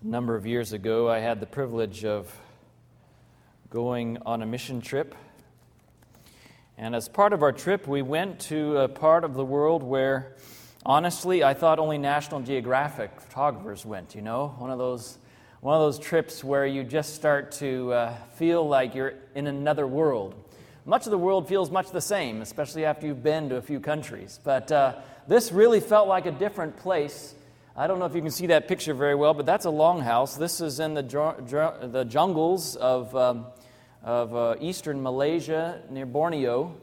A number of years ago, I had the privilege of going on a mission trip. And as part of our trip, we went to a part of the world where, honestly, I thought only National Geographic photographers went, you know? One of those, one of those trips where you just start to uh, feel like you're in another world. Much of the world feels much the same, especially after you've been to a few countries. But uh, this really felt like a different place I don't know if you can see that picture very well, but that's a longhouse. This is in the, the jungles of, um, of uh, eastern Malaysia near Borneo.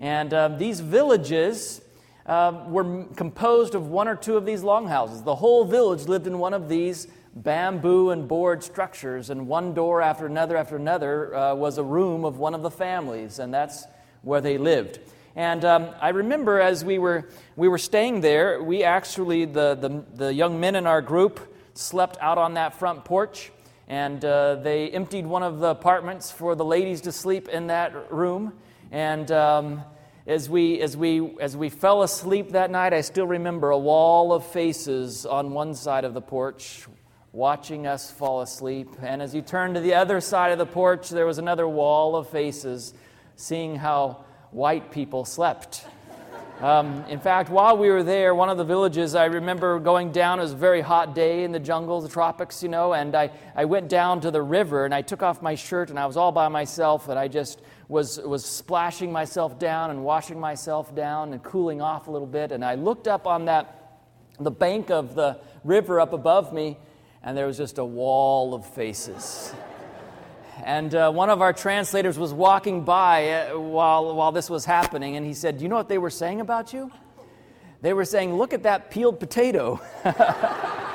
And uh, these villages uh, were composed of one or two of these longhouses. The whole village lived in one of these bamboo and board structures, and one door after another after another uh, was a room of one of the families, and that's where they lived. And um, I remember as we were, we were staying there, we actually, the, the, the young men in our group, slept out on that front porch. And uh, they emptied one of the apartments for the ladies to sleep in that room. And um, as, we, as, we, as we fell asleep that night, I still remember a wall of faces on one side of the porch watching us fall asleep. And as you turned to the other side of the porch, there was another wall of faces seeing how white people slept. Um, in fact, while we were there, one of the villages, I remember going down, it was a very hot day in the jungle, the tropics, you know, and I, I went down to the river and I took off my shirt and I was all by myself and I just was, was splashing myself down and washing myself down and cooling off a little bit. And I looked up on that, the bank of the river up above me, and there was just a wall of faces. And uh, one of our translators was walking by uh, while, while this was happening, and he said, Do you know what they were saying about you? They were saying, Look at that peeled potato.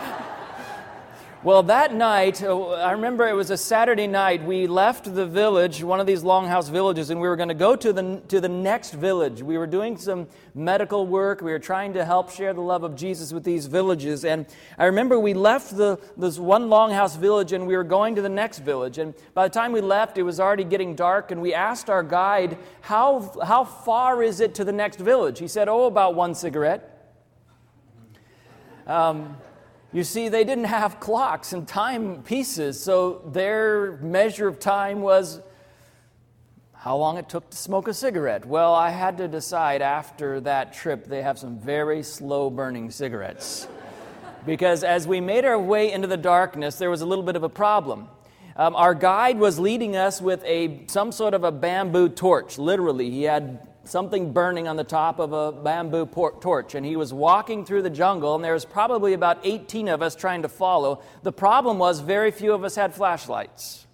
Well, that night, uh, I remember it was a Saturday night. We left the village, one of these longhouse villages, and we were going to go to the, to the next village. We were doing some medical work. We were trying to help share the love of Jesus with these villages. And I remember we left the, this one longhouse village and we were going to the next village. And by the time we left, it was already getting dark. And we asked our guide, How, how far is it to the next village? He said, Oh, about one cigarette. Um, you see, they didn't have clocks and timepieces, so their measure of time was how long it took to smoke a cigarette. Well, I had to decide after that trip, they have some very slow burning cigarettes. because as we made our way into the darkness, there was a little bit of a problem. Um, our guide was leading us with a, some sort of a bamboo torch, literally. He had something burning on the top of a bamboo torch. And he was walking through the jungle, and there was probably about 18 of us trying to follow. The problem was, very few of us had flashlights.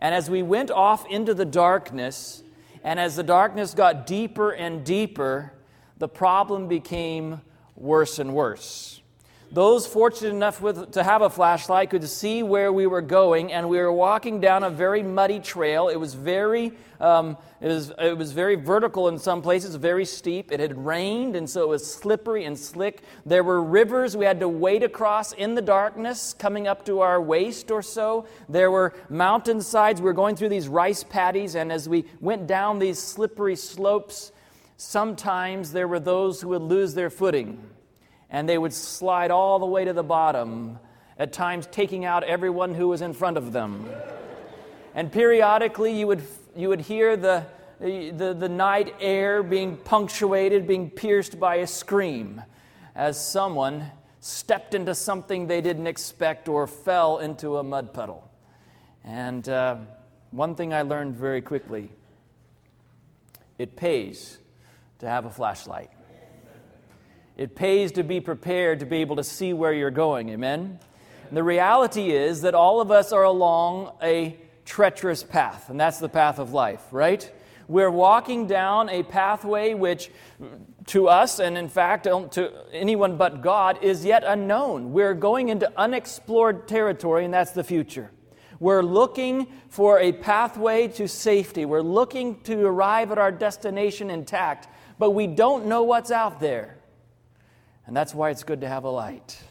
And as we went off into the darkness, and as the darkness got deeper and deeper, the problem became worse and worse. Those fortunate enough with, to have a flashlight could see where we were going, and we were walking down a very muddy trail. It was very, um, it, was, it was very vertical in some places, very steep. It had rained, and so it was slippery and slick. There were rivers we had to wade across in the darkness, coming up to our waist or so. There were mountainsides. We were going through these rice paddies, and as we went down these slippery slopes, sometimes there were those who would lose their footing and they would slide all the way to the bottom, at times taking out everyone who was in front of them. And periodically, you would, you would hear the, the, the night air being punctuated, being pierced by a scream as someone stepped into something they didn't expect or fell into a mud puddle. And uh, one thing I learned very quickly it pays to have a flashlight. It pays to be prepared to be able to see where you're going. Amen? And the reality is that all of us are along a treacherous path, and that's the path of life, right? We're walking down a pathway which, to us, and in fact um, to anyone but God, is yet unknown. We're going into unexplored territory, and that's the future. We're looking for a pathway to safety. We're looking to arrive at our destination intact, but we don't know what's out there. And that's why it's good to have a light.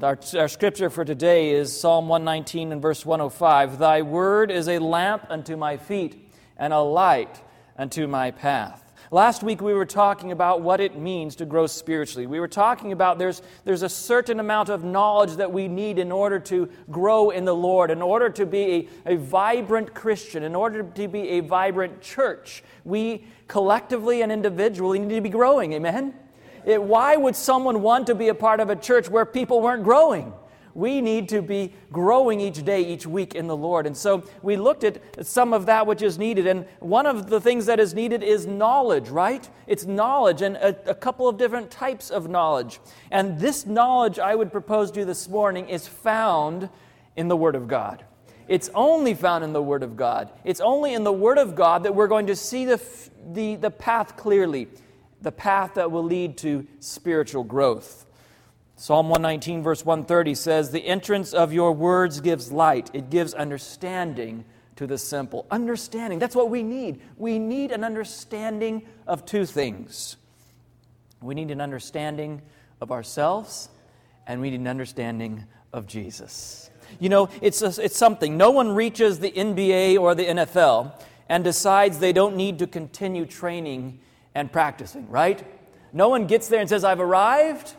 Our, our, scripture for today is Psalm 119 and verse 105 Thy word is a lamp unto my feet and a light unto my path. Last week we were talking about what it means to grow spiritually. We were talking about there's, there's a certain amount of knowledge that we need in order to grow in the Lord, in order to be a, a vibrant Christian, in order to be a vibrant church. We collectively and individually need to be growing. Amen? It, why would someone want to be a part of a church where people weren't growing? we need to be growing each day, each week in the Lord. And so we looked at some of that which is needed. And one of the things that is needed is knowledge, right? It's knowledge and a, a couple of different types of knowledge. And this knowledge I would propose to you this morning is found in the Word of God. It's only found in the Word of God. It's only in the Word of God that we're going to see the, the, the path clearly, the path that will lead to spiritual growth. Psalm 119, verse 130 says, The entrance of your words gives light, it gives understanding to the simple. Understanding, that's what we need. We need an understanding of two things. We need an understanding of ourselves, and we need an understanding of Jesus. You know, it's, a, it's something. No one reaches the NBA or the NFL and decides they don't need to continue training and practicing, right? No one gets there and says, I've arrived.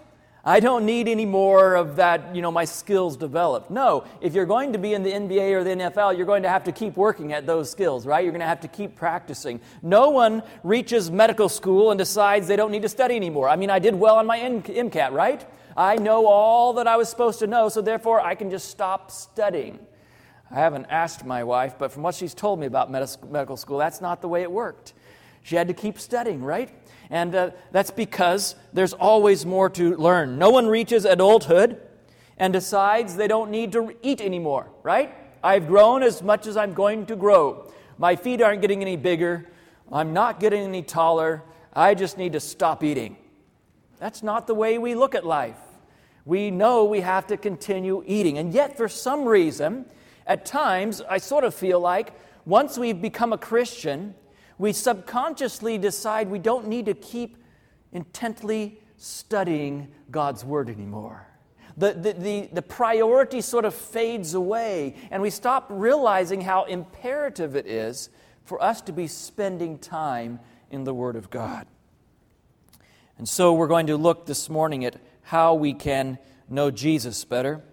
I don't need any more of that, you know, my skills developed. No, if you're going to be in the NBA or the NFL, you're going to have to keep working at those skills, right? You're going to have to keep practicing. No one reaches medical school and decides they don't need to study anymore. I mean, I did well on my MCAT, right? I know all that I was supposed to know, so therefore I can just stop studying. I haven't asked my wife, but from what she's told me about medical school, that's not the way it worked. She had to keep studying, right? And uh, that's because there's always more to learn. No one reaches adulthood and decides they don't need to eat anymore, right? I've grown as much as I'm going to grow. My feet aren't getting any bigger. I'm not getting any taller. I just need to stop eating. That's not the way we look at life. We know we have to continue eating. And yet, for some reason, at times, I sort of feel like once we've become a Christian, we subconsciously decide we don't need to keep intently studying God's Word anymore. The, the, the, the, priority sort of fades away, and we stop realizing how imperative it is for us to be spending time in the Word of God. And so we're going to look this morning at how we can know Jesus better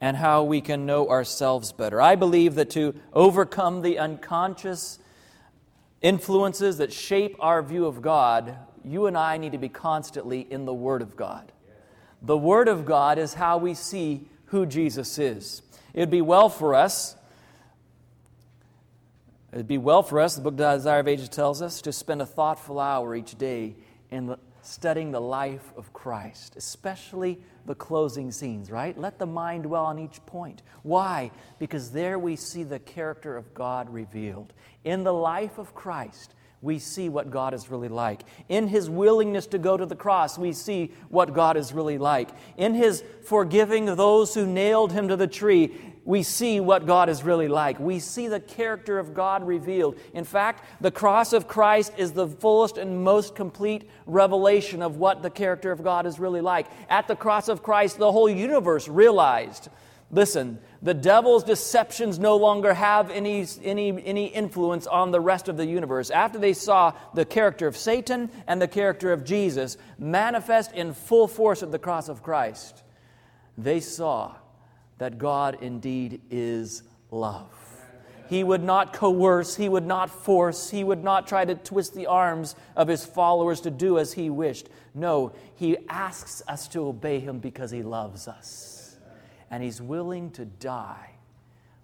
and how we can know ourselves better. I believe that to overcome the unconscious influences that shape our view of God, you and I need to be constantly in the Word of God. The Word of God is how we see who Jesus is. It would be well for us, it would be well for us, the book Desire of Ages tells us, to spend a thoughtful hour each day in the, studying the life of Christ, especially the closing scenes, right? Let the mind dwell on each point. Why? Because there we see the character of God revealed. In the life of Christ, we see what God is really like. In his willingness to go to the cross, we see what God is really like. In his forgiving those who nailed him to the tree, we see what God is really like. We see the character of God revealed. In fact, the cross of Christ is the fullest and most complete revelation of what the character of God is really like. At the cross of Christ, the whole universe realized listen, the devil's deceptions no longer have any, any, any influence on the rest of the universe. After they saw the character of Satan and the character of Jesus manifest in full force at the cross of Christ, they saw that God indeed is love. He would not coerce, he would not force, he would not try to twist the arms of his followers to do as he wished. No, he asks us to obey him because he loves us. And he's willing to die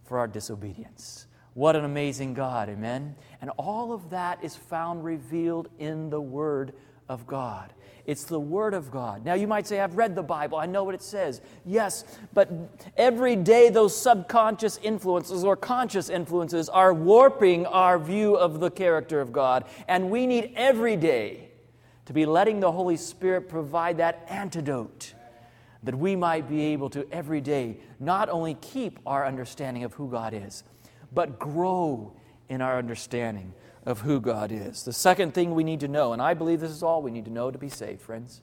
for our disobedience. What an amazing God, amen? And all of that is found revealed in the Word of God. It's the Word of God. Now, you might say, I've read the Bible, I know what it says. Yes, but every day those subconscious influences or conscious influences are warping our view of the character of God. And we need every day to be letting the Holy Spirit provide that antidote that we might be able to every day not only keep our understanding of who God is, but grow in our understanding of who God is. The second thing we need to know, and I believe this is all we need to know to be saved, friends.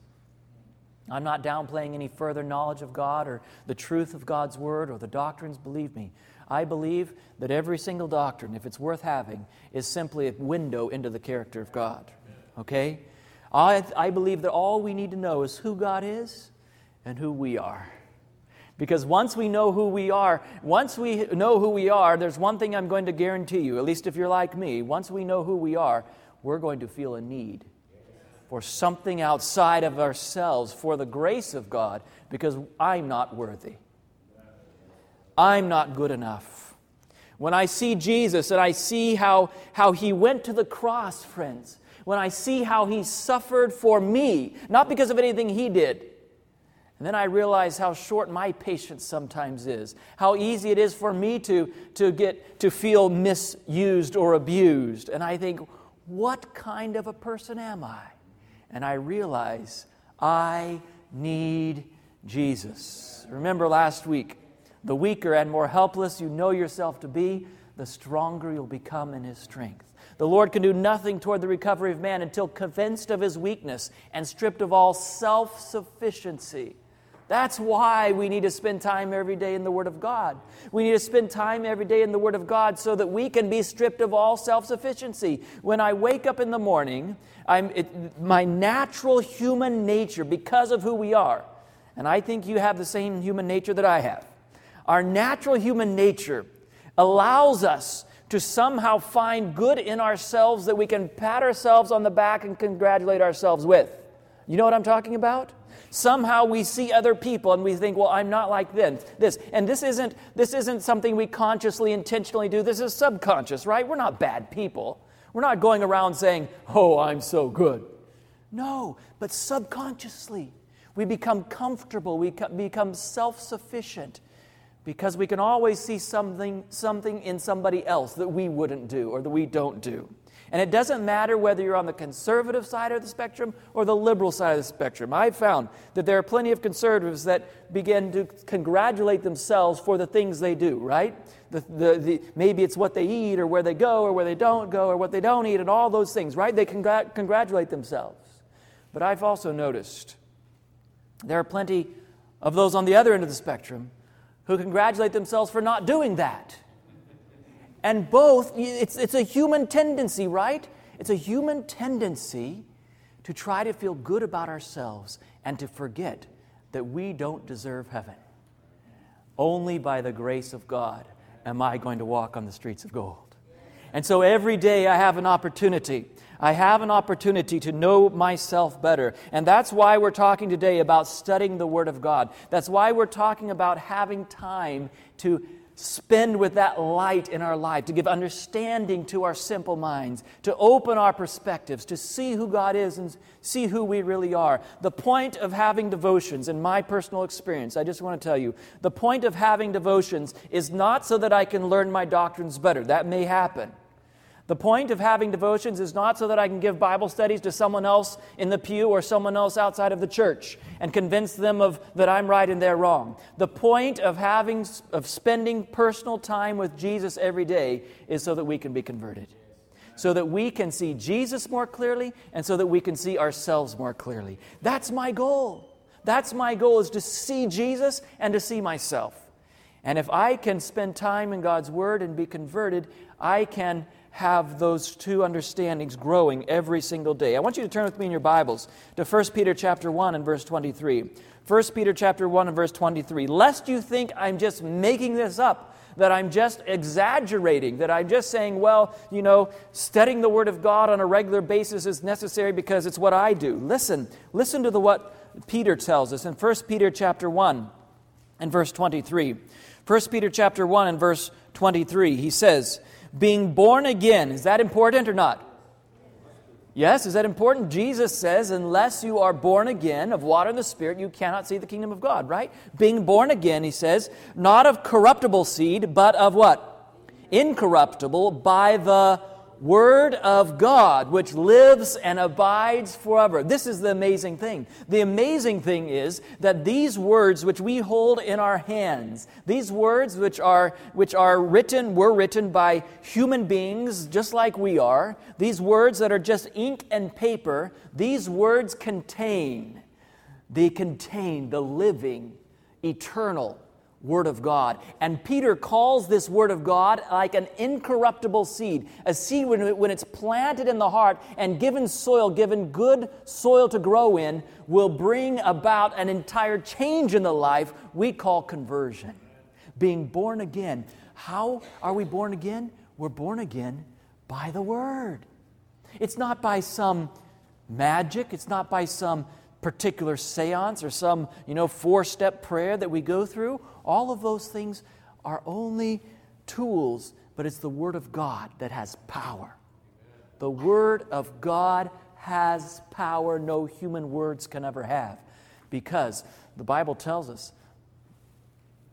I'm not downplaying any further knowledge of God or the truth of God's Word or the doctrines, believe me. I believe that every single doctrine, if it's worth having, is simply a window into the character of God. okay? I, I believe that all we need to know is who God is and who we are. Because once we know who we are, once we know who we are, there's one thing I'm going to guarantee you, at least if you're like me, once we know who we are, we're going to feel a need for something outside of ourselves, for the grace of God, because I'm not worthy. I'm not good enough. When I see Jesus and I see how, how he went to the cross, friends, when I see how he suffered for me, not because of anything he did, and then I realize how short my patience sometimes is, how easy it is for me to, to get to feel misused or abused. And I think, what kind of a person am I? And I realize I need Jesus. Remember last week, the weaker and more helpless you know yourself to be, the stronger you'll become in his strength. The Lord can do nothing toward the recovery of man until convinced of his weakness and stripped of all self sufficiency. That's why we need to spend time every day in the Word of God. We need to spend time every day in the Word of God so that we can be stripped of all self sufficiency. When I wake up in the morning, it, my natural human nature, because of who we are, and I think you have the same human nature that I have, our natural human nature allows us to somehow find good in ourselves that we can pat ourselves on the back and congratulate ourselves with. You know what I'm talking about? Somehow we see other people and we think, well, I'm not like them, this. And this isn't, this isn't something we consciously, intentionally do. This is subconscious, right? We're not bad people. We're not going around saying, oh, I'm so good. No, but subconsciously, we become comfortable, we become self sufficient because we can always see something, something in somebody else that we wouldn't do or that we don't do. And it doesn't matter whether you're on the conservative side of the spectrum or the liberal side of the spectrum. I've found that there are plenty of conservatives that begin to congratulate themselves for the things they do, right? The, the, the, maybe it's what they eat or where they go or where they don't go or what they don't eat and all those things, right? They congr- congratulate themselves. But I've also noticed there are plenty of those on the other end of the spectrum who congratulate themselves for not doing that. And both, it's, it's a human tendency, right? It's a human tendency to try to feel good about ourselves and to forget that we don't deserve heaven. Only by the grace of God am I going to walk on the streets of gold. And so every day I have an opportunity. I have an opportunity to know myself better. And that's why we're talking today about studying the Word of God. That's why we're talking about having time to spend with that light in our life, to give understanding to our simple minds, to open our perspectives, to see who God is and see who we really are. The point of having devotions, in my personal experience, I just want to tell you, the point of having devotions is not so that I can learn my doctrines better. That may happen. The point of having devotions is not so that I can give Bible studies to someone else in the pew or someone else outside of the church and convince them of that I'm right and they're wrong. The point of having of spending personal time with Jesus every day is so that we can be converted. So that we can see Jesus more clearly and so that we can see ourselves more clearly. That's my goal. That's my goal is to see Jesus and to see myself. And if I can spend time in God's word and be converted, I can have those two understandings growing every single day. I want you to turn with me in your Bibles to 1 Peter chapter 1 and verse 23. 1 Peter chapter 1 and verse 23. Lest you think I'm just making this up, that I'm just exaggerating, that I'm just saying, well, you know, studying the Word of God on a regular basis is necessary because it's what I do. Listen, listen to the, what Peter tells us in 1 Peter chapter 1 and verse 23. 1 Peter chapter 1 and verse 23, he says, being born again. Is that important or not? Yes, is that important? Jesus says, unless you are born again of water and the Spirit, you cannot see the kingdom of God, right? Being born again, he says, not of corruptible seed, but of what? Incorruptible, by the Word of God, which lives and abides forever. This is the amazing thing. The amazing thing is that these words which we hold in our hands, these words which are, which are written, were written by human beings just like we are, these words that are just ink and paper, these words contain, they contain the living, eternal Word of God. And Peter calls this Word of God like an incorruptible seed. A seed, when, when it's planted in the heart and given soil, given good soil to grow in, will bring about an entire change in the life we call conversion. Being born again. How are we born again? We're born again by the Word. It's not by some magic, it's not by some particular seance or some, you know, four step prayer that we go through. All of those things are only tools, but it's the Word of God that has power. The Word of God has power no human words can ever have because the Bible tells us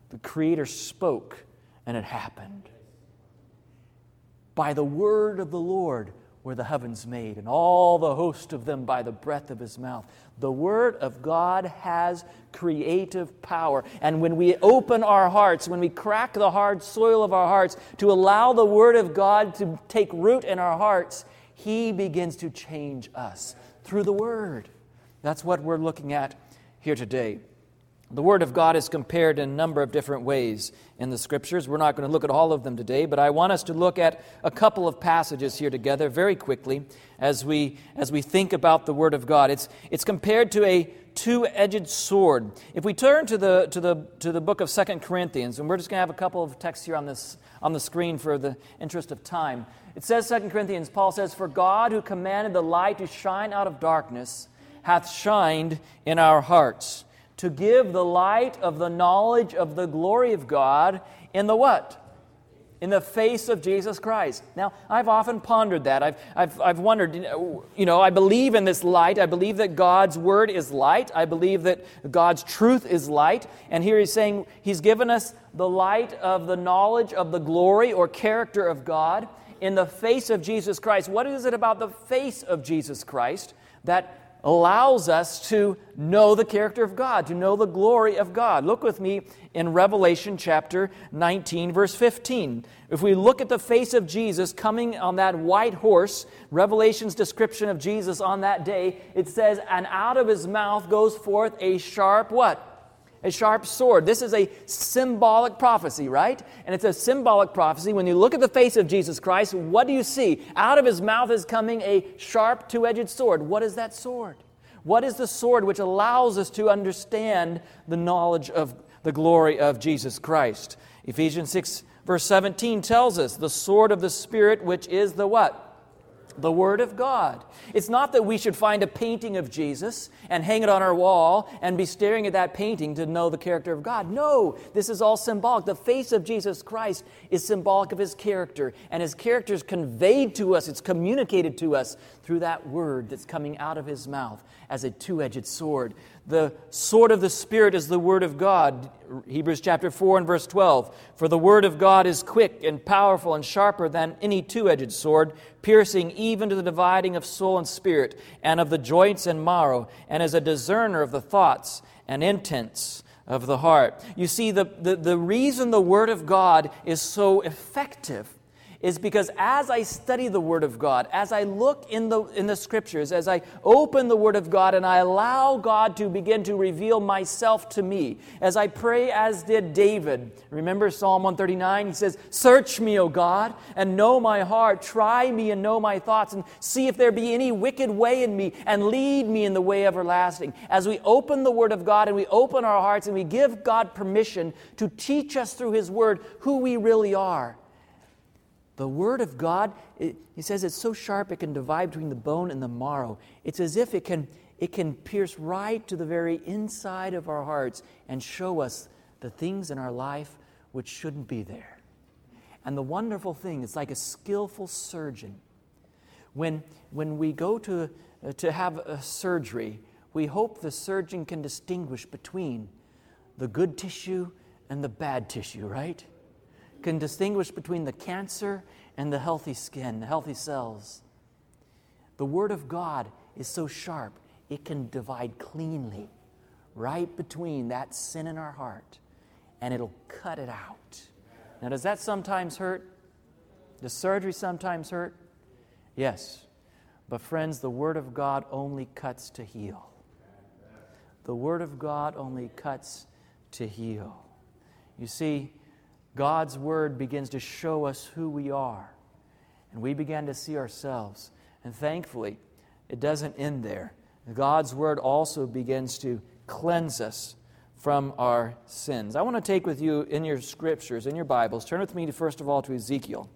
the Creator spoke and it happened. By the word of the Lord were the heavens made, and all the host of them by the breath of his mouth. The Word of God has creative power. And when we open our hearts, when we crack the hard soil of our hearts to allow the Word of God to take root in our hearts, He begins to change us through the Word. That's what we're looking at here today. The Word of God is compared in a number of different ways in the Scriptures. We're not going to look at all of them today, but I want us to look at a couple of passages here together very quickly as we, as we think about the Word of God. It's, it's compared to a two edged sword. If we turn to the, to, the, to the book of Second Corinthians, and we're just going to have a couple of texts here on, this, on the screen for the interest of time. It says, Second Corinthians, Paul says, For God who commanded the light to shine out of darkness hath shined in our hearts to give the light of the knowledge of the glory of God in the what? In the face of Jesus Christ. Now, I've often pondered that. I've, I've, I've wondered, you know, I believe in this light. I believe that God's word is light. I believe that God's truth is light. And here he's saying he's given us the light of the knowledge of the glory or character of God in the face of Jesus Christ. What is it about the face of Jesus Christ that allows us to know the character of God, to know the glory of God. Look with me in Revelation chapter 19, verse 15. If we look at the face of Jesus coming on that white horse, Revelation's description of Jesus on that day, it says, And out of his mouth goes forth a sharp what? A sharp sword. This is a symbolic prophecy, right? And it's a symbolic prophecy. When you look at the face of Jesus Christ, what do you see? Out of his mouth is coming a sharp two edged sword. What is that sword? What is the sword which allows us to understand the knowledge of the glory of Jesus Christ? Ephesians 6, verse 17 tells us the sword of the Spirit, which is the what? The Word of God. It's not that we should find a painting of Jesus and hang it on our wall and be staring at that painting to know the character of God. No, this is all symbolic. The face of Jesus Christ is symbolic of His character, and His character is conveyed to us, it's communicated to us through that Word that's coming out of His mouth as a two edged sword. The sword of the Spirit is the Word of God. Hebrews chapter 4 and verse 12. For the Word of God is quick and powerful and sharper than any two edged sword, piercing even to the dividing of soul and spirit, and of the joints and marrow, and is a discerner of the thoughts and intents of the heart. You see, the, the, the reason the Word of God is so effective is because as I study the Word of God, as I look in the, in the Scriptures, as I open the Word of God and I allow God to begin to reveal myself to me, as I pray as did David. Remember Psalm 139? He says, Search me, O God, and know my heart. Try me and know my thoughts, and see if there be any wicked way in me, and lead me in the way everlasting. As we open the Word of God and we open our hearts and we give God permission to teach us through His Word who we really are the Word of God, it, he says it's so sharp it can divide between the bone and the marrow. It's as if it can, it can pierce right to the very inside of our hearts and show us the things in our life which shouldn't be there. And the wonderful thing, it's like a skillful surgeon. When, when we go to, uh, to have a surgery, we hope the surgeon can distinguish between the good tissue and the bad tissue, right? Can distinguish between the cancer and the healthy skin, the healthy cells. The Word of God is so sharp, it can divide cleanly right between that sin in our heart and it'll cut it out. Now, does that sometimes hurt? Does surgery sometimes hurt? Yes. But, friends, the Word of God only cuts to heal. The Word of God only cuts to heal. You see, God's Word begins to show us who we are, and we begin to see ourselves. And thankfully, it doesn't end there. God's Word also begins to cleanse us from our sins. I want to take with you in your scriptures, in your Bibles, turn with me to, first of all to Ezekiel.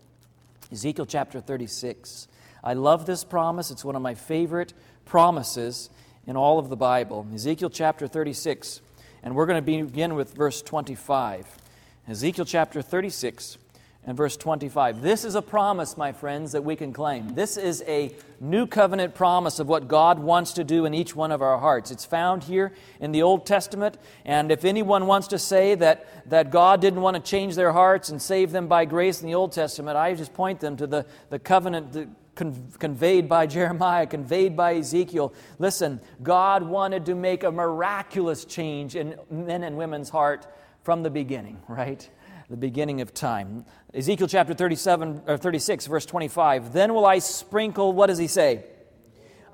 Ezekiel chapter 36. I love this promise. It's one of my favorite promises in all of the Bible. Ezekiel chapter 36. And we're going to begin with verse 25. Ezekiel chapter 36 and verse 25. This is a promise, my friends, that we can claim. This is a new covenant promise of what God wants to do in each one of our hearts. It's found here in the Old Testament, and if anyone wants to say that, that God didn't want to change their hearts and save them by grace in the Old Testament, I just point them to the, the covenant conveyed by Jeremiah, conveyed by Ezekiel. Listen, God wanted to make a miraculous change in men and women's heart from the beginning, right? The beginning of time. Ezekiel chapter 37 or 36 verse 25. Then will I sprinkle what does he say?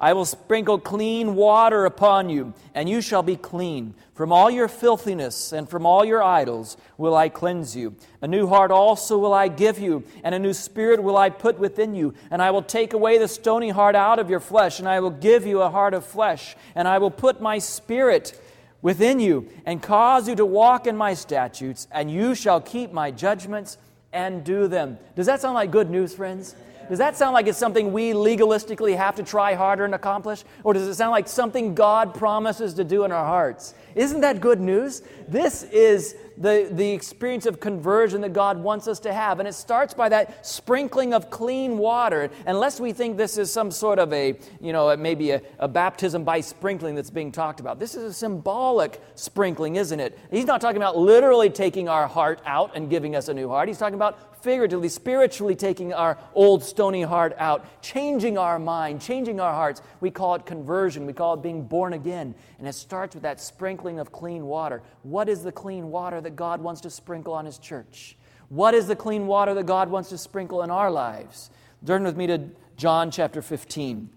I will sprinkle clean water upon you, and you shall be clean. From all your filthiness and from all your idols will I cleanse you. A new heart also will I give you, and a new spirit will I put within you. And I will take away the stony heart out of your flesh, and I will give you a heart of flesh. And I will put my spirit within you, and cause you to walk in my statutes, and you shall keep my judgments and do them. Does that sound like good news, friends? Does that sound like it's something we legalistically have to try harder and accomplish? Or does it sound like something God promises to do in our hearts? Isn't that good news? This is the, the experience of conversion that God wants us to have. And it starts by that sprinkling of clean water. Unless we think this is some sort of a, you know, maybe a, a baptism by sprinkling that's being talked about. This is a symbolic sprinkling, isn't it? He's not talking about literally taking our heart out and giving us a new heart. He's talking about figuratively, spiritually taking our old stony heart out, changing our mind, changing our hearts. We call it conversion. We call it being born again. And it starts with that sprinkling of clean water. What is the clean water that God wants to sprinkle on His church? What is the clean water that God wants to sprinkle in our lives? Turn with me to John chapter 15.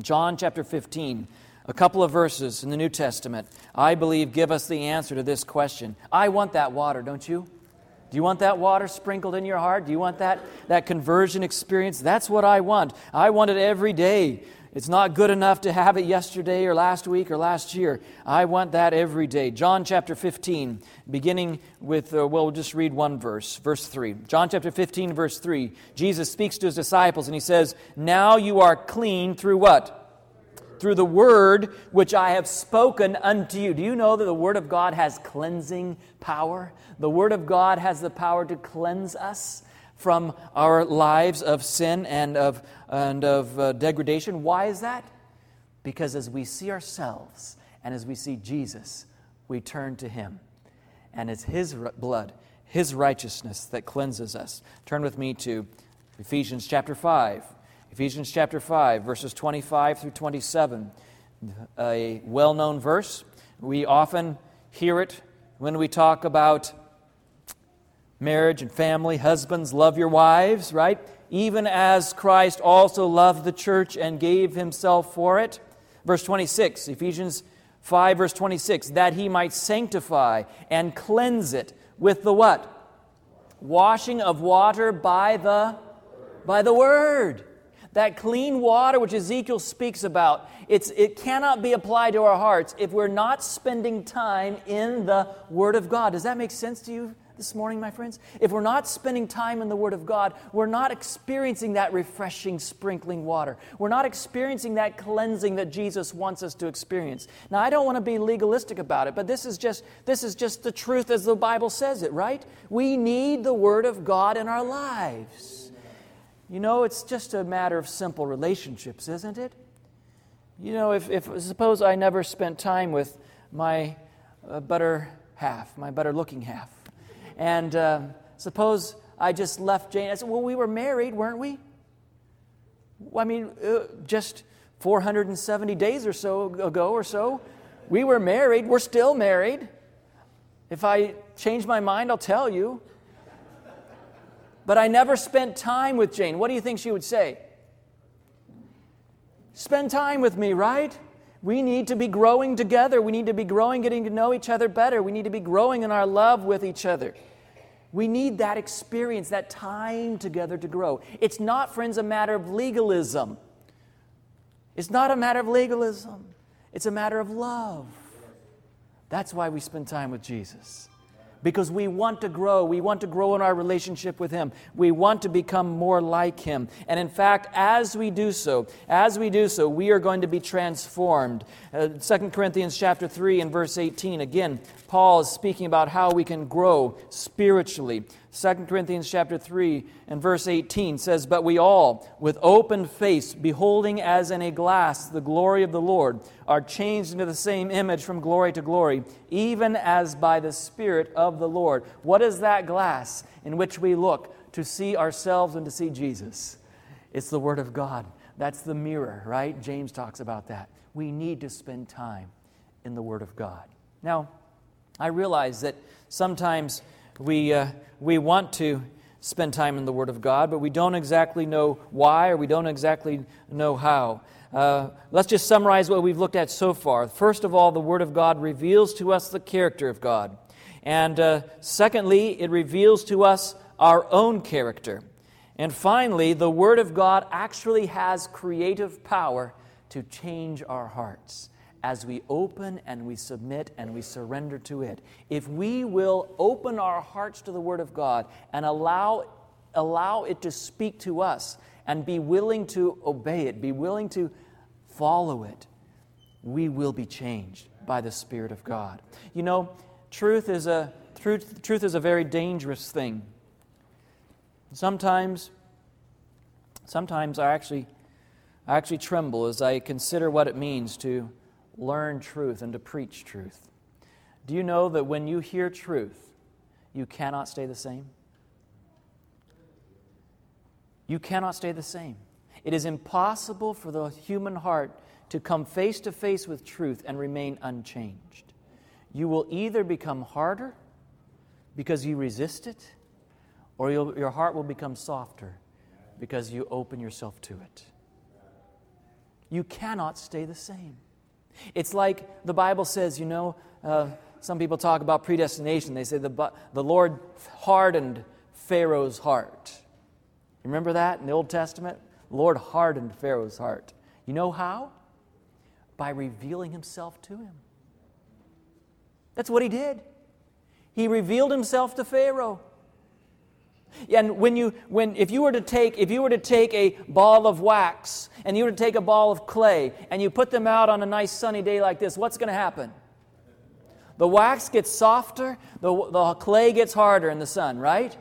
John chapter 15. A couple of verses in the New Testament, I believe, give us the answer to this question. I want that water, don't you? Do you want that water sprinkled in your heart? Do you want that, that conversion experience? That's what I want. I want it every day. It's not good enough to have it yesterday or last week or last year. I want that every day. John chapter 15, beginning with, uh, well, we'll just read one verse, verse 3. John chapter 15, verse 3. Jesus speaks to his disciples and he says, Now you are clean through what? through the word which I have spoken unto you. Do you know that the word of God has cleansing power? The word of God has the power to cleanse us from our lives of sin and of, and of uh, degradation. Why is that? Because as we see ourselves and as we see Jesus, we turn to Him. And it's His blood, His righteousness that cleanses us. Turn with me to Ephesians chapter 5. Ephesians chapter 5, verses 25 through 27. A well known verse. We often hear it when we talk about marriage and family. Husbands, love your wives, right? Even as Christ also loved the church and gave himself for it. Verse 26, Ephesians 5, verse 26, that he might sanctify and cleanse it with the what? Washing of water by the by the word. That clean water which Ezekiel speaks about, it's, it cannot be applied to our hearts if we're not spending time in the Word of God. Does that make sense to you this morning, my friends? If we're not spending time in the Word of God, we're not experiencing that refreshing, sprinkling water. We're not experiencing that cleansing that Jesus wants us to experience. Now, I don't want to be legalistic about it, but this is just, this is just the truth as the Bible says it, right? We need the Word of God in our lives. You know, it's just a matter of simple relationships, isn't it? You know, if, if suppose I never spent time with my uh, better half, my better looking half, and uh, suppose I just left Jane. I said, Well, we were married, weren't we? I mean, uh, just 470 days or so ago or so, we were married. We're still married. If I change my mind, I'll tell you. But I never spent time with Jane. What do you think she would say? Spend time with me, right? We need to be growing together. We need to be growing, getting to know each other better. We need to be growing in our love with each other. We need that experience, that time together to grow. It's not, friends, a matter of legalism. It's not a matter of legalism, it's a matter of love. That's why we spend time with Jesus because we want to grow. We want to grow in our relationship with Him. We want to become more like Him. And in fact, as we do so, as we do so, we are going to be transformed. Uh, 2 Corinthians chapter 3 and verse 18, again, Paul is speaking about how we can grow spiritually. 2 Corinthians chapter 3 and verse 18 says, But we all, with open face, beholding as in a glass the glory of the Lord, are changed into the same image from glory to glory, even as by the Spirit of the Lord. What is that glass in which we look to see ourselves and to see Jesus? It's the Word of God. That's the mirror, right? James talks about that. We need to spend time in the Word of God. Now, I realize that sometimes we, uh, we want to spend time in the Word of God, but we don't exactly know why or we don't exactly know how. Uh, let's just summarize what we've looked at so far. First of all, the Word of God reveals to us the character of God. And uh, secondly, it reveals to us our own character. And finally, the Word of God actually has creative power to change our hearts as we open and we submit and we surrender to it. If we will open our hearts to the Word of God and allow, allow it to speak to us and be willing to obey it, be willing to follow it, we will be changed by the Spirit of God. You know, truth is a, truth, truth is a very dangerous thing. Sometimes, sometimes I actually, I actually tremble as I consider what it means to learn truth and to preach truth. Do you know that when you hear truth, you cannot stay the same? You cannot stay the same. It is impossible for the human heart to come face to face with truth and remain unchanged. You will either become harder because you resist it, or your heart will become softer because you open yourself to it. You cannot stay the same. It's like the Bible says, you know, uh, some people talk about predestination. They say the, the Lord hardened Pharaoh's heart. You remember that in the Old Testament? The Lord hardened Pharaoh's heart. You know how? By revealing himself to him. That's what he did. He revealed himself to Pharaoh. And when you, when, if you were to take, if you were to take a ball of wax and you were to take a ball of clay and you put them out on a nice sunny day like this, what's going to happen? The wax gets softer, the, the clay gets harder in the sun, right?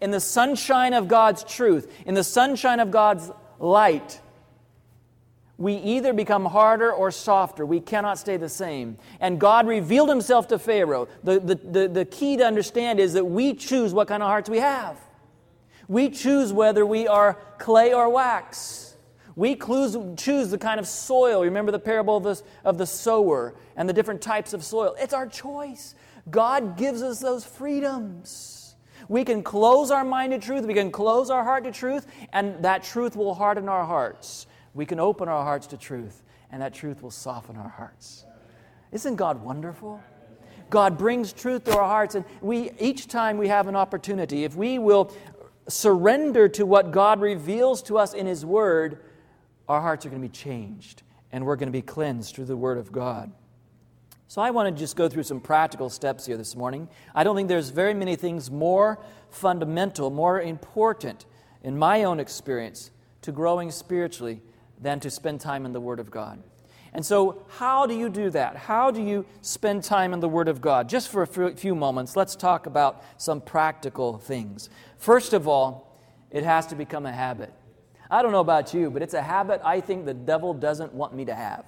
In the sunshine of God's truth, in the sunshine of God's light, we either become harder or softer. We cannot stay the same. And God revealed himself to Pharaoh. The, the, the, the, key to understand is that we choose what kind of hearts we have. We choose whether we are clay or wax. We choose the kind of soil. Remember the parable of the, of the sower and the different types of soil. It's our choice. God gives us those freedoms. We can close our mind to truth, we can close our heart to truth, and that truth will harden our hearts we can open our hearts to truth, and that truth will soften our hearts. Isn't God wonderful? God brings truth to our hearts, and we each time we have an opportunity, if we will surrender to what God reveals to us in His Word, our hearts are going to be changed, and we're going to be cleansed through the Word of God. So I want to just go through some practical steps here this morning. I don't think there's very many things more fundamental, more important in my own experience to growing spiritually than to spend time in the Word of God. And so, how do you do that? How do you spend time in the Word of God? Just for a few moments, let's talk about some practical things. First of all, it has to become a habit. I don't know about you, but it's a habit I think the devil doesn't want me to have.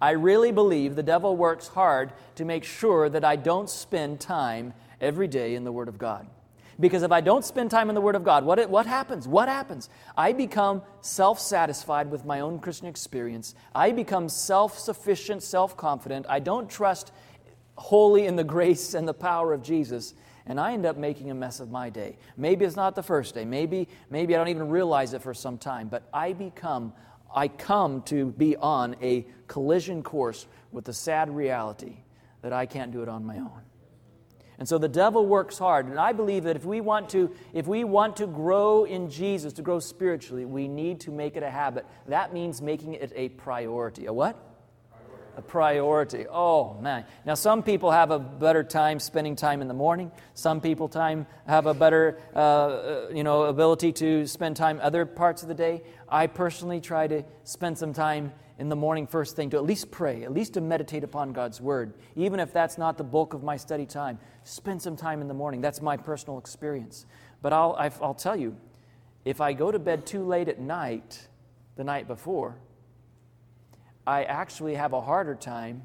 I really believe the devil works hard to make sure that I don't spend time every day in the Word of God. Because if I don't spend time in the Word of God, what, what happens? What happens? I become self satisfied with my own Christian experience. I become self sufficient, self confident. I don't trust wholly in the grace and the power of Jesus. And I end up making a mess of my day. Maybe it's not the first day. Maybe, maybe I don't even realize it for some time. But I become I come to be on a collision course with the sad reality that I can't do it on my own. And so the devil works hard. And I believe that if we want to, if we want to grow in Jesus, to grow spiritually, we need to make it a habit. That means making it a priority. A what? a priority. Oh man! Now some people have a better time spending time in the morning. Some people time have a better, uh, uh, you know, ability to spend time other parts of the day. I personally try to spend some time in the morning first thing to at least pray, at least to meditate upon God's word, even if that's not the bulk of my study time. Spend some time in the morning. That's my personal experience. But I'll I'll tell you, if I go to bed too late at night, the night before I actually have a harder time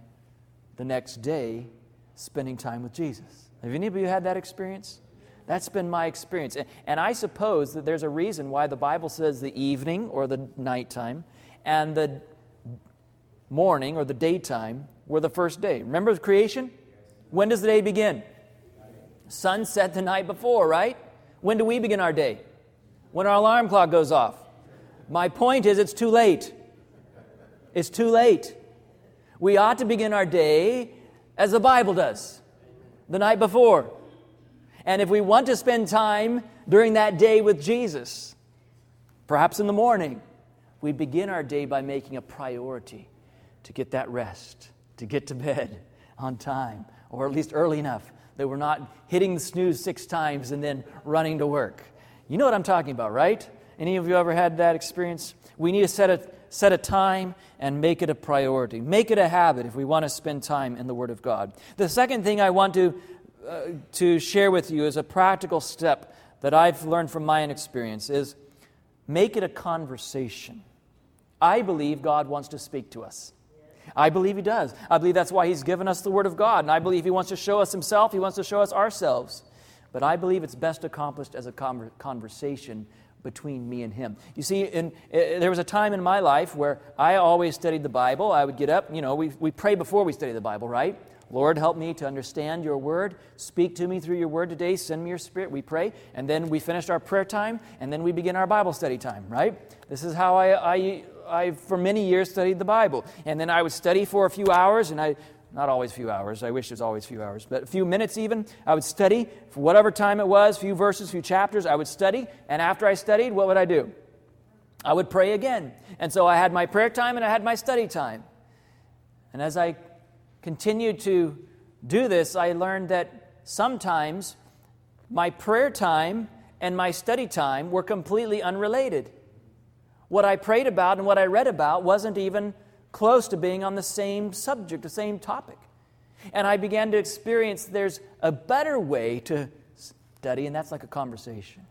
the next day spending time with Jesus. Have any of you had that experience? That's been my experience. And I suppose that there's a reason why the Bible says the evening or the nighttime and the morning or the daytime were the first day. Remember creation? When does the day begin? Sunset the night before, right? When do we begin our day? When our alarm clock goes off. My point is, it's too late. It's too late. We ought to begin our day as the Bible does, the night before. And if we want to spend time during that day with Jesus, perhaps in the morning, we begin our day by making a priority to get that rest, to get to bed on time, or at least early enough that we're not hitting the snooze six times and then running to work. You know what I'm talking about, right? Any of you ever had that experience? We need to set a set a time and make it a priority. Make it a habit if we want to spend time in the Word of God. The second thing I want to, uh, to share with you is a practical step that I've learned from my own experience is make it a conversation. I believe God wants to speak to us. I believe He does. I believe that's why He's given us the Word of God. And I believe He wants to show us Himself, He wants to show us ourselves. But I believe it's best accomplished as a conversation between me and him. You see, in, there was a time in my life where I always studied the Bible. I would get up, you know, we, we pray before we study the Bible, right? Lord, help me to understand your word. Speak to me through your word today. Send me your spirit. We pray. And then we finished our prayer time, and then we begin our Bible study time, right? This is how I, I, I for many years, studied the Bible. And then I would study for a few hours, and I not always a few hours. I wish it was always a few hours, but a few minutes even. I would study for whatever time it was, few verses, few chapters. I would study, and after I studied, what would I do? I would pray again. And so I had my prayer time and I had my study time. And as I continued to do this, I learned that sometimes my prayer time and my study time were completely unrelated. What I prayed about and what I read about wasn't even close to being on the same subject, the same topic. And I began to experience there's a better way to study, and that's like a conversation.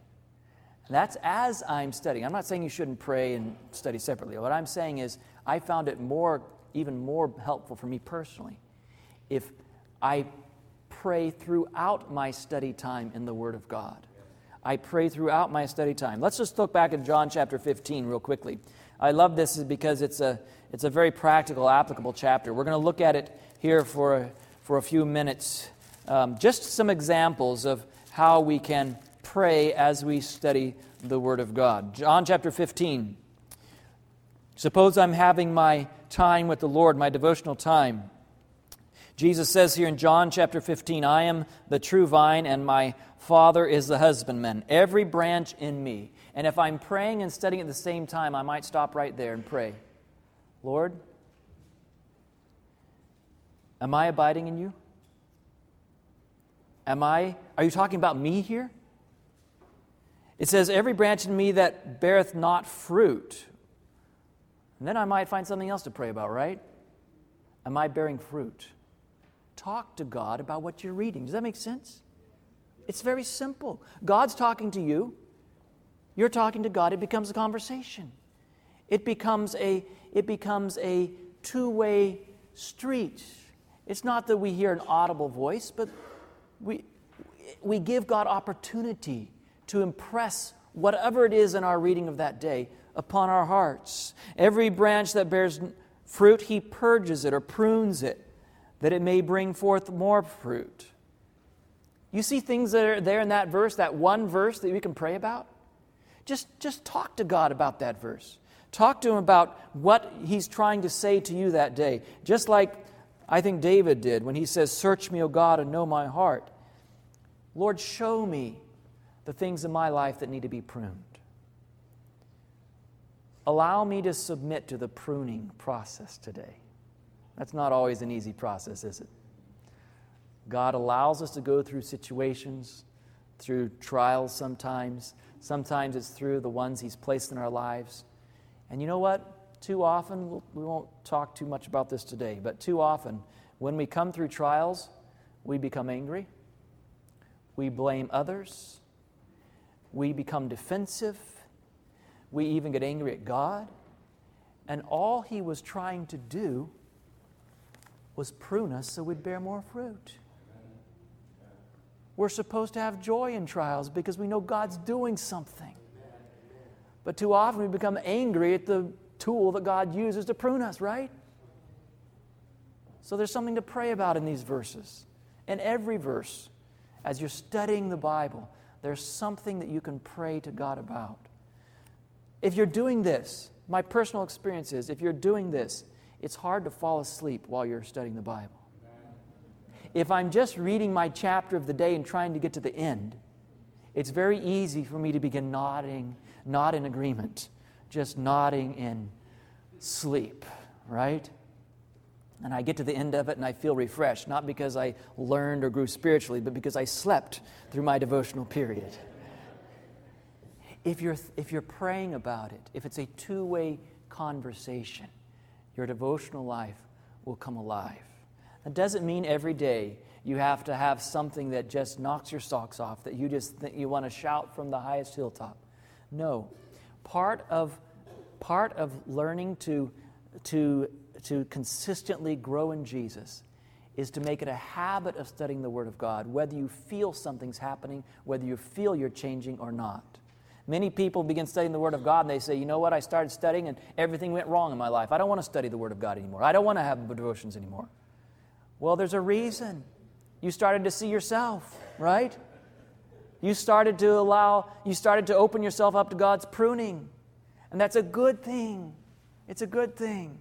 And that's as I'm studying. I'm not saying you shouldn't pray and study separately. What I'm saying is, I found it more, even more helpful for me personally if I pray throughout my study time in the Word of God. I pray throughout my study time. Let's just look back at John chapter 15 real quickly. I love this because it's a, it's a very practical, applicable chapter. We're going to look at it here for a, for a few minutes. Um, just some examples of how we can pray as we study the Word of God. John chapter 15. Suppose I'm having my time with the Lord, my devotional time. Jesus says here in John chapter 15, I am the true vine, and my Father is the husbandman. Every branch in me and if I'm praying and studying at the same time, I might stop right there and pray Lord, am I abiding in you? Am I, are you talking about me here? It says, Every branch in me that beareth not fruit. And then I might find something else to pray about, right? Am I bearing fruit? Talk to God about what you're reading. Does that make sense? It's very simple. God's talking to you. You're talking to God, it becomes a conversation. It becomes a, it becomes a two way street. It's not that we hear an audible voice, but we, we give God opportunity to impress whatever it is in our reading of that day upon our hearts. Every branch that bears fruit, He purges it or prunes it that it may bring forth more fruit. You see things that are there in that verse, that one verse that we can pray about? Just, just talk to God about that verse. Talk to him about what he's trying to say to you that day. Just like I think David did when he says, Search me, O God, and know my heart. Lord, show me the things in my life that need to be pruned. Allow me to submit to the pruning process today. That's not always an easy process, is it? God allows us to go through situations, through trials sometimes. Sometimes it's through the ones He's placed in our lives. And you know what? Too often, we won't talk too much about this today, but too often, when we come through trials, we become angry, we blame others, we become defensive, we even get angry at God. And all He was trying to do was prune us so we'd bear more fruit. We're supposed to have joy in trials because we know God's doing something. But too often we become angry at the tool that God uses to prune us, right? So there's something to pray about in these verses. In every verse, as you're studying the Bible, there's something that you can pray to God about. If you're doing this, my personal experience is if you're doing this, it's hard to fall asleep while you're studying the Bible. If I'm just reading my chapter of the day and trying to get to the end, it's very easy for me to begin nodding, not in agreement, just nodding in sleep, right? And I get to the end of it and I feel refreshed, not because I learned or grew spiritually, but because I slept through my devotional period. If you're, if you're praying about it, if it's a two way conversation, your devotional life will come alive. That doesn't mean every day you have to have something that just knocks your socks off, that you just think you want to shout from the highest hilltop. No. Part of, part of learning to, to, to consistently grow in Jesus is to make it a habit of studying the Word of God, whether you feel something's happening, whether you feel you're changing or not. Many people begin studying the Word of God and they say, you know what, I started studying and everything went wrong in my life. I don't want to study the Word of God anymore. I don't want to have devotions anymore. Well, there's a reason. You started to see yourself, right? You started to allow, you started to open yourself up to God's pruning. And that's a good thing. It's a good thing.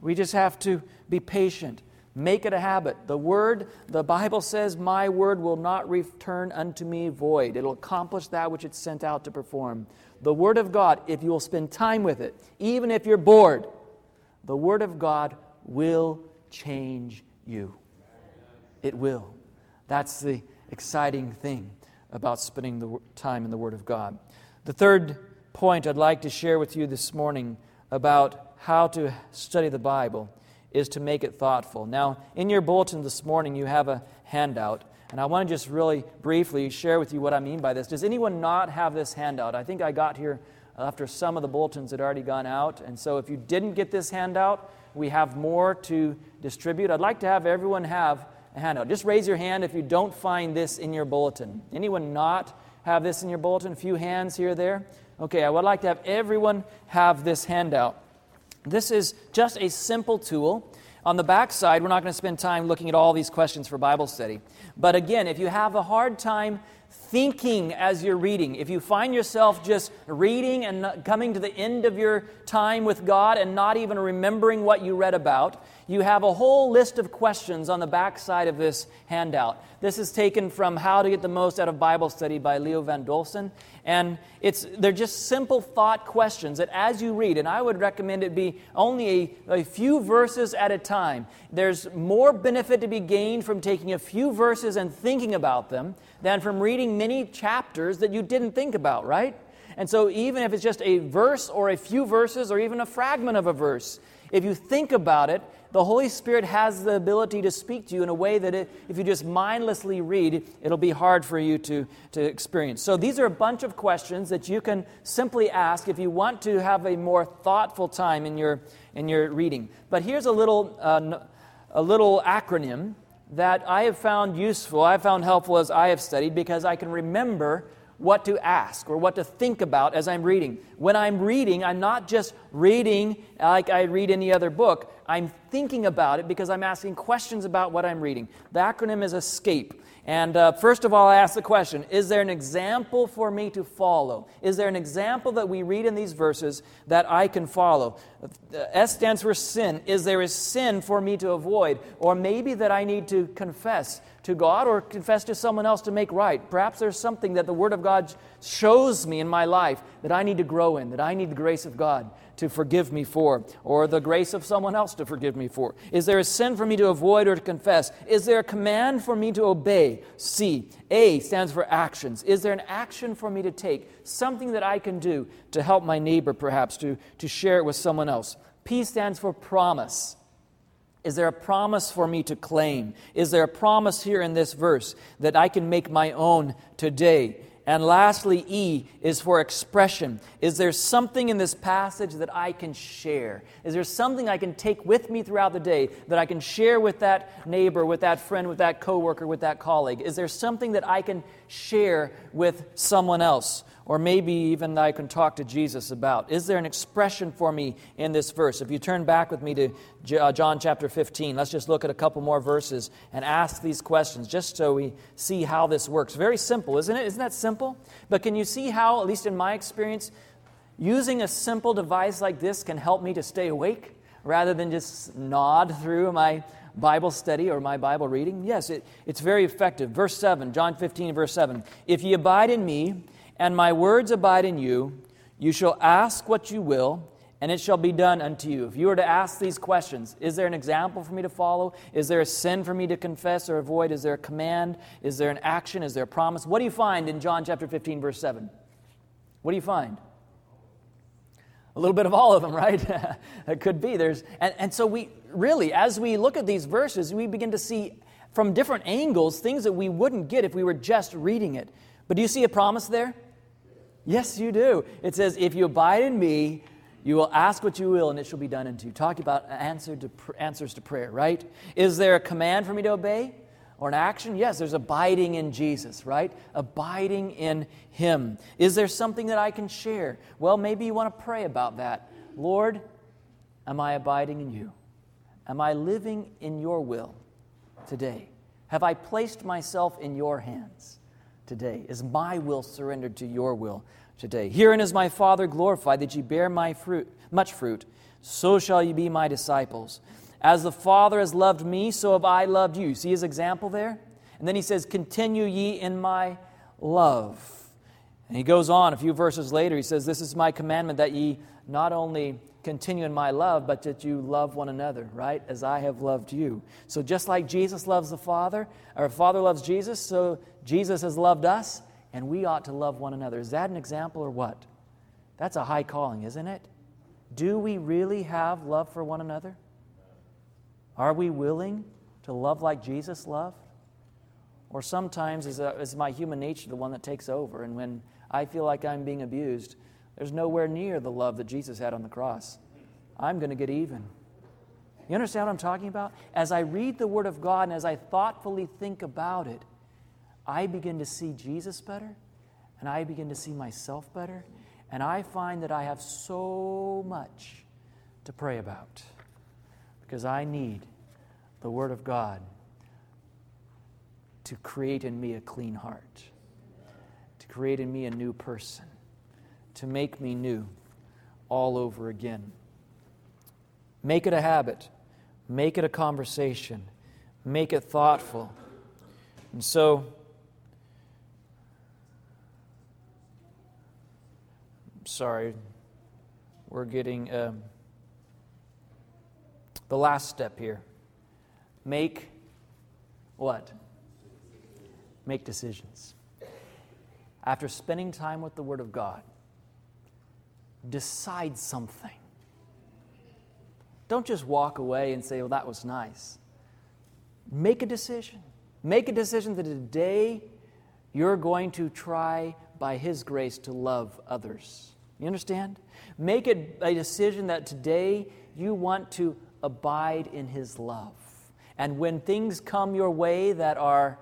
We just have to be patient. Make it a habit. The word, the Bible says, My word will not return unto me void. It'll accomplish that which it's sent out to perform. The word of God, if you will spend time with it, even if you're bored, the word of God will change you. It will. That's the exciting thing about spending the time in the Word of God. The third point I'd like to share with you this morning about how to study the Bible is to make it thoughtful. Now, in your bulletin this morning, you have a handout, and I want to just really briefly share with you what I mean by this. Does anyone not have this handout? I think I got here after some of the bulletins had already gone out, and so if you didn't get this handout, we have more to distribute. I'd like to have everyone have a handout. Just raise your hand if you don't find this in your bulletin. Anyone not have this in your bulletin? A few hands here there. Okay, I would like to have everyone have this handout. This is just a simple tool. On the back side, we're not going to spend time looking at all these questions for Bible study. But again, if you have a hard time thinking as you're reading, if you find yourself just reading and coming to the end of your time with God and not even remembering what you read about, you have a whole list of questions on the back side of this handout. This is taken from How to Get the Most Out of Bible Study by Leo Van Dolson. And it's, they're just simple thought questions that as you read, and I would recommend it be only a, a few verses at a time. There's more benefit to be gained from taking a few verses and thinking about them than from reading many chapters that you didn't think about, right? And so, even if it's just a verse or a few verses or even a fragment of a verse, if you think about it, the Holy Spirit has the ability to speak to you in a way that it, if you just mindlessly read, it'll be hard for you to, to experience. So, these are a bunch of questions that you can simply ask if you want to have a more thoughtful time in your, in your reading. But here's a little, uh, a little acronym that I have found useful, I have found helpful as I have studied, because I can remember what to ask or what to think about as I'm reading. When I'm reading, I'm not just reading like I read any other book. I'm thinking about it because I'm asking questions about what I'm reading. The acronym is ESCAPE. And uh, first of all, I ask the question Is there an example for me to follow? Is there an example that we read in these verses that I can follow? S stands for sin. Is there a sin for me to avoid? Or maybe that I need to confess to God or confess to someone else to make right? Perhaps there's something that the Word of God shows me in my life that I need to grow in, that I need the grace of God to forgive me for, or the grace of someone else to forgive me for? Is there a sin for me to avoid or to confess? Is there a command for me to obey? C. A stands for actions. Is there an action for me to take? Something that I can do to help my neighbor, perhaps, to, to share it with someone else? P stands for promise. Is there a promise for me to claim? Is there a promise here in this verse that I can make my own today? And lastly, E is for expression. Is there something in this passage that I can share? Is there something I can take with me throughout the day that I can share with that neighbor, with that friend, with that coworker, with that colleague? Is there something that I can share with someone else? Or maybe even I can talk to Jesus about? Is there an expression for me in this verse? If you turn back with me to uh, John chapter 15, let's just look at a couple more verses and ask these questions just so we see how this works. Very simple, isn't it? Isn't that simple? But can you see how, at least in my experience, using a simple device like this can help me to stay awake rather than just nod through my Bible study or my Bible reading? Yes, it, it's very effective. Verse 7, John 15, verse 7. If ye abide in me, and my words abide in you, you shall ask what you will, and it shall be done unto you. If you were to ask these questions, is there an example for me to follow? Is there a sin for me to confess or avoid? Is there a command? Is there an action? Is there a promise? What do you find in John chapter 15, verse 7? What do you find? A little bit of all of them, right? it could be. There's, and, and so we really, as we look at these verses, we begin to see from different angles things that we wouldn't get if we were just reading it. But do you see a promise there? Yes, you do. It says, If you abide in me, you will ask what you will, and it shall be done unto you. Talking about answer to pr- answers to prayer, right? Is there a command for me to obey? Or an action? Yes, there's abiding in Jesus, right? Abiding in Him. Is there something that I can share? Well, maybe you want to pray about that. Lord, am I abiding in you? Am I living in your will today? Have I placed myself in your hands? today? Is my will surrendered to your will today? Herein is my Father glorified that ye bear my fruit, much fruit, so shall ye be my disciples. As the Father has loved me, so have I loved you. See his example there? And then he says, Continue ye in my love. And he goes on a few verses later. He says, This is my commandment that ye not only continue in my love, but that you love one another, right? As I have loved you. So just like Jesus loves the Father, our Father loves Jesus, so Jesus has loved us, and we ought to love one another. Is that an example or what? That's a high calling, isn't it? Do we really have love for one another? Are we willing to love like Jesus loved? Or sometimes is, a, is my human nature the one that takes over, and when I feel like I'm being abused, there's nowhere near the love that Jesus had on the cross. I'm going to get even. You understand what I'm talking about? As I read the Word of God and as I thoughtfully think about it, I begin to see Jesus better and I begin to see myself better. And I find that I have so much to pray about because I need the Word of God to create in me a clean heart, to create in me a new person, to make me new all over again. Make it a habit, make it a conversation, make it thoughtful. And so, sorry, we're getting um, the last step here. Make what? Make decisions. After spending time with the Word of God, decide something. Don't just walk away and say, well, that was nice. Make a decision. Make a decision that today you're going to try, by His grace, to love others. You understand? Make it a decision that today you want to abide in His love. And when things come your way that are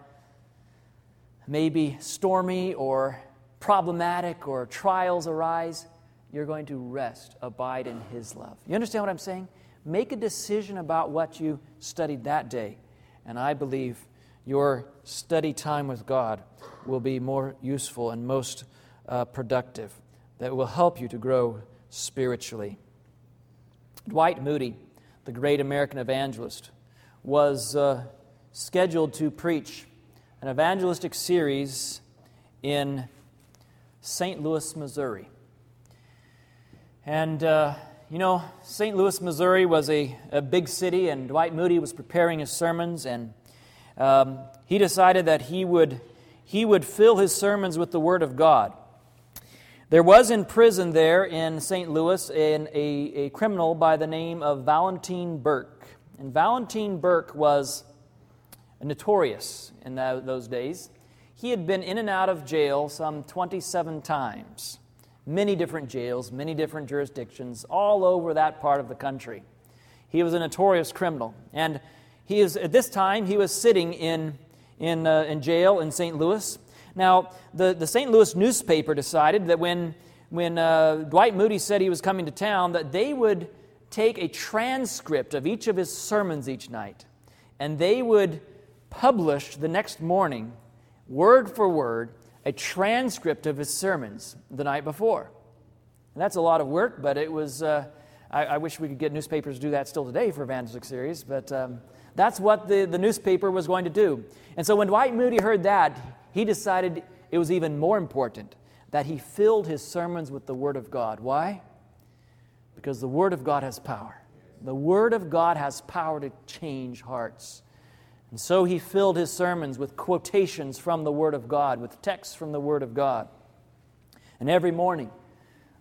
maybe stormy or problematic or trials arise, you're going to rest, abide in His love. You understand what I'm saying? Make a decision about what you studied that day. And I believe your study time with God will be more useful and most uh, productive, that will help you to grow spiritually. Dwight Moody, the great American evangelist, was uh, scheduled to preach an evangelistic series in St. Louis, Missouri. And, uh, you know, St. Louis, Missouri was a, a, big city, and Dwight Moody was preparing his sermons, and um, he decided that he would, he would fill his sermons with the Word of God. There was in prison there in St. Louis an, a, a criminal by the name of Valentine Burke. And Valentine Burke was notorious in those days. He had been in and out of jail some 27 times, many different jails, many different jurisdictions, all over that part of the country. He was a notorious criminal. And he is, at this time, he was sitting in, in, uh, in jail in St. Louis. Now, the, the St. Louis newspaper decided that when, when uh, Dwight Moody said he was coming to town, that they would take a transcript of each of his sermons each night, and they would publish the next morning, word for word, a transcript of his sermons the night before. And that's a lot of work, but it was. Uh, I, I, wish we could get newspapers to do that still today for evangelistic series, but um, that's what the, the newspaper was going to do. And so when Dwight Moody heard that, he decided it was even more important that he filled his sermons with the Word of God. Why? Because the Word of God has power. The Word of God has power to change hearts. And so he filled his sermons with quotations from the Word of God, with texts from the Word of God. And every morning,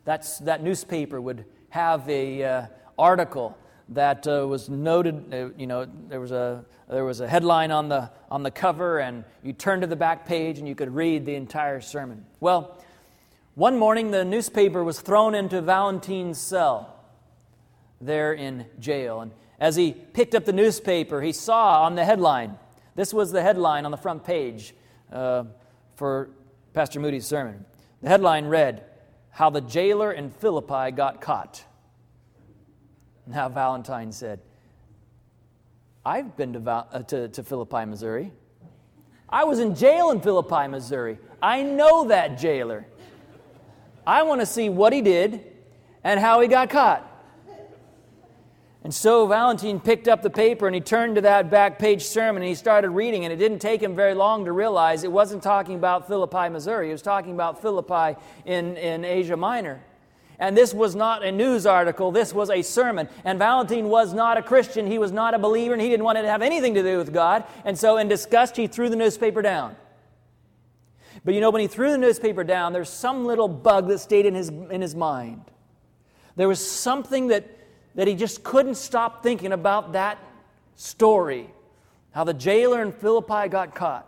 that's, that newspaper would have a uh, article that uh, was noted. Uh, you know, there was a there was a headline on the on the cover, and you turned to the back page and you could read the entire sermon. Well, one morning the newspaper was thrown into Valentine's cell there in jail, and as he picked up the newspaper, he saw on the headline. This was the headline on the front page uh, for Pastor Moody's sermon. The headline read, "How the jailer in Philippi got caught." Now, Valentine said, I've been to, Val- uh, to, to Philippi, Missouri. I was in jail in Philippi, Missouri. I know that jailer. I want to see what he did and how he got caught. And so Valentine picked up the paper and he turned to that back page sermon and he started reading. And it didn't take him very long to realize it wasn't talking about Philippi, Missouri. It was talking about Philippi in, in Asia Minor. And this was not a news article, this was a sermon. And Valentine was not a Christian, he was not a believer, and he didn't want to have anything to do with God. And so, in disgust, he threw the newspaper down. But you know, when he threw the newspaper down, there's some little bug that stayed in his, in his mind. There was something that, that he just couldn't stop thinking about that story how the jailer in Philippi got caught.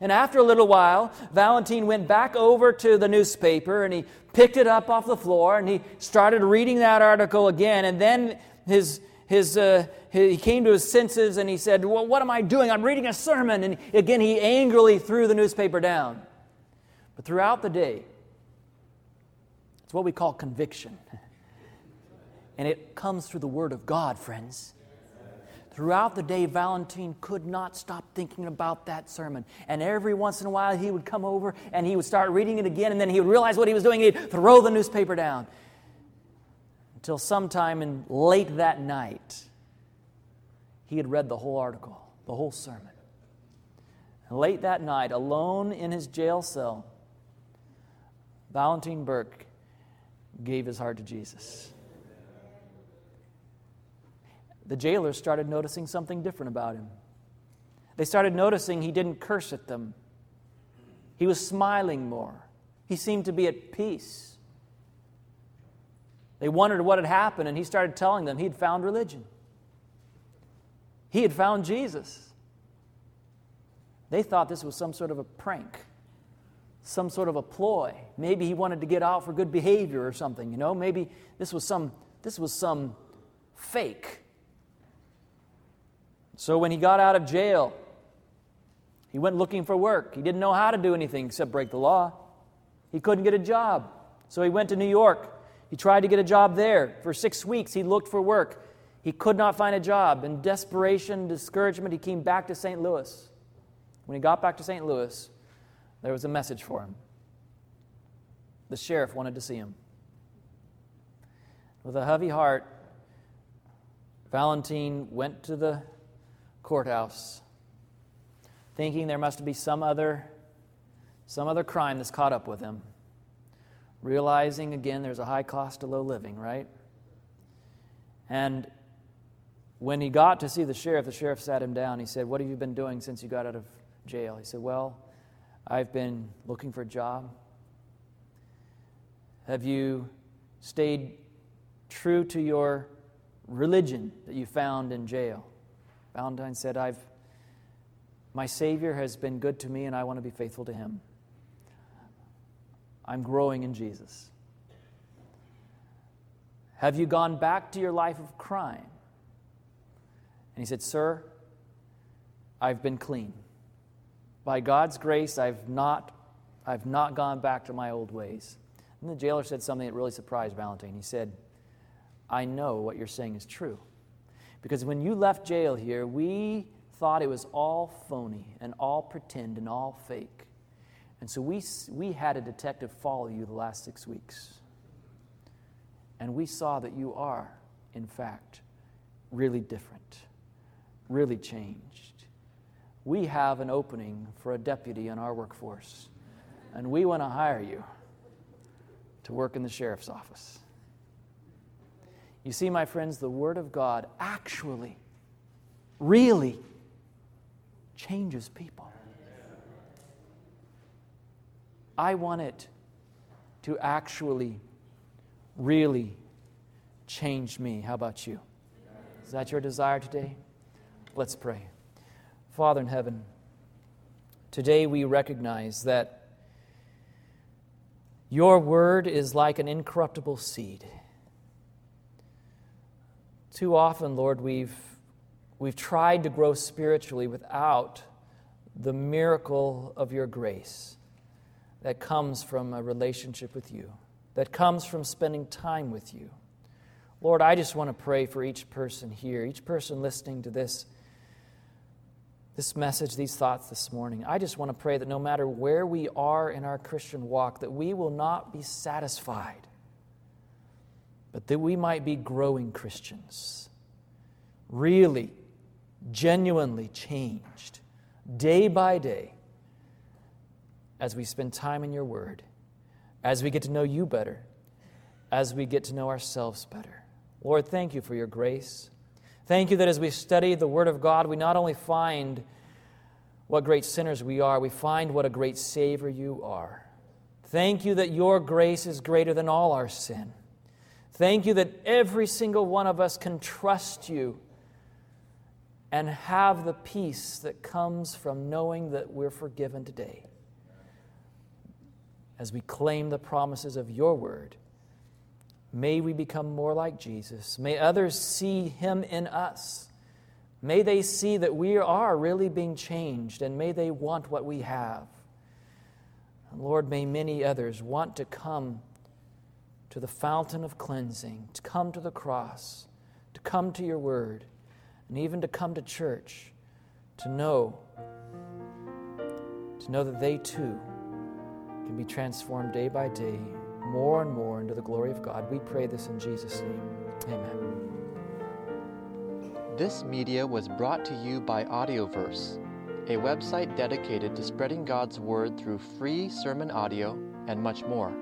And after a little while, Valentine went back over to the newspaper and he picked it up off the floor and he started reading that article again. And then his, his, uh, he came to his senses and he said, Well, what am I doing? I'm reading a sermon. And again, he angrily threw the newspaper down. But throughout the day, it's what we call conviction. And it comes through the Word of God, friends. Throughout the day, Valentine could not stop thinking about that sermon. And every once in a while, he would come over and he would start reading it again, and then he would realize what he was doing. He'd throw the newspaper down. Until sometime in late that night, he had read the whole article, the whole sermon. And late that night, alone in his jail cell, Valentine Burke gave his heart to Jesus the jailers started noticing something different about him. They started noticing he didn't curse at them, he was smiling more, he seemed to be at peace. They wondered what had happened, and he started telling them he'd found religion. He had found Jesus. They thought this was some sort of a prank, some sort of a ploy. Maybe he wanted to get out for good behavior or something, you know? Maybe this was some this was some fake. So when he got out of jail, he went looking for work. He didn't know how to do anything except break the law. He couldn't get a job. So he went to New York. He tried to get a job there. For six weeks, he looked for work. He could not find a job. In desperation, discouragement, he came back to St. Louis. When he got back to St. Louis, there was a message for him. The sheriff wanted to see him. With a heavy heart, Valentine went to the courthouse thinking there must be some other some other crime that's caught up with him realizing again there's a high cost to low living right? And when he got to see the sheriff the sheriff sat him down. He said what have you been doing since you got out of jail? He said well i've been looking for a job. Have you stayed true to your religion that you found in jail. Valentine said, I've, my Savior has been good to me and I want to be faithful to him. I'm growing in Jesus. Have you gone back to your life of crime? And he said, Sir, I've been clean. By God's grace, I've not, I've not gone back to my old ways. And the jailer said something that really surprised Valentine. He said, I know what you're saying is true. Because when you left jail here, we thought it was all phony and all pretend and all fake. And so we, we had a detective follow you the last six weeks. And we saw that you are, in fact, really different, really changed. We have an opening for a deputy in our workforce, and we want to hire you to work in the sheriff's office. You see, my friends, the Word of God actually, really changes people. I want it to actually, really change me. How about you? Is that your desire today? Let's pray. Father in heaven, today we recognize that your word is like an incorruptible seed. Too often, Lord, we've, we've tried to grow spiritually without the miracle of your grace that comes from a relationship with you, that comes from spending time with you. Lord, I just want to pray for each person here, each person listening to this, this message, these thoughts this morning. I just want to pray that no matter where we are in our Christian walk, that we will not be satisfied but that we might be growing Christians, really, genuinely changed day by day as we spend time in your word, as we get to know you better, as we get to know ourselves better. Lord, thank you for your grace. Thank you that as we study the Word of God, we not only find what great sinners we are, we find what a great Savior you are. Thank you that your grace is greater than all our sin. Thank you that every single one of us can trust you and have the peace that comes from knowing that we're forgiven today. As we claim the promises of your word, may we become more like Jesus. May others see him in us. May they see that we are really being changed and may they want what we have. Lord, may many others want to come to the fountain of cleansing, to come to the cross, to come to your word, and even to come to church, to know, to know that they too can be transformed day by day, more and more into the glory of God. We pray this in Jesus' name. Amen. This media was brought to you by Audioverse, a website dedicated to spreading God's Word through free sermon audio and much more.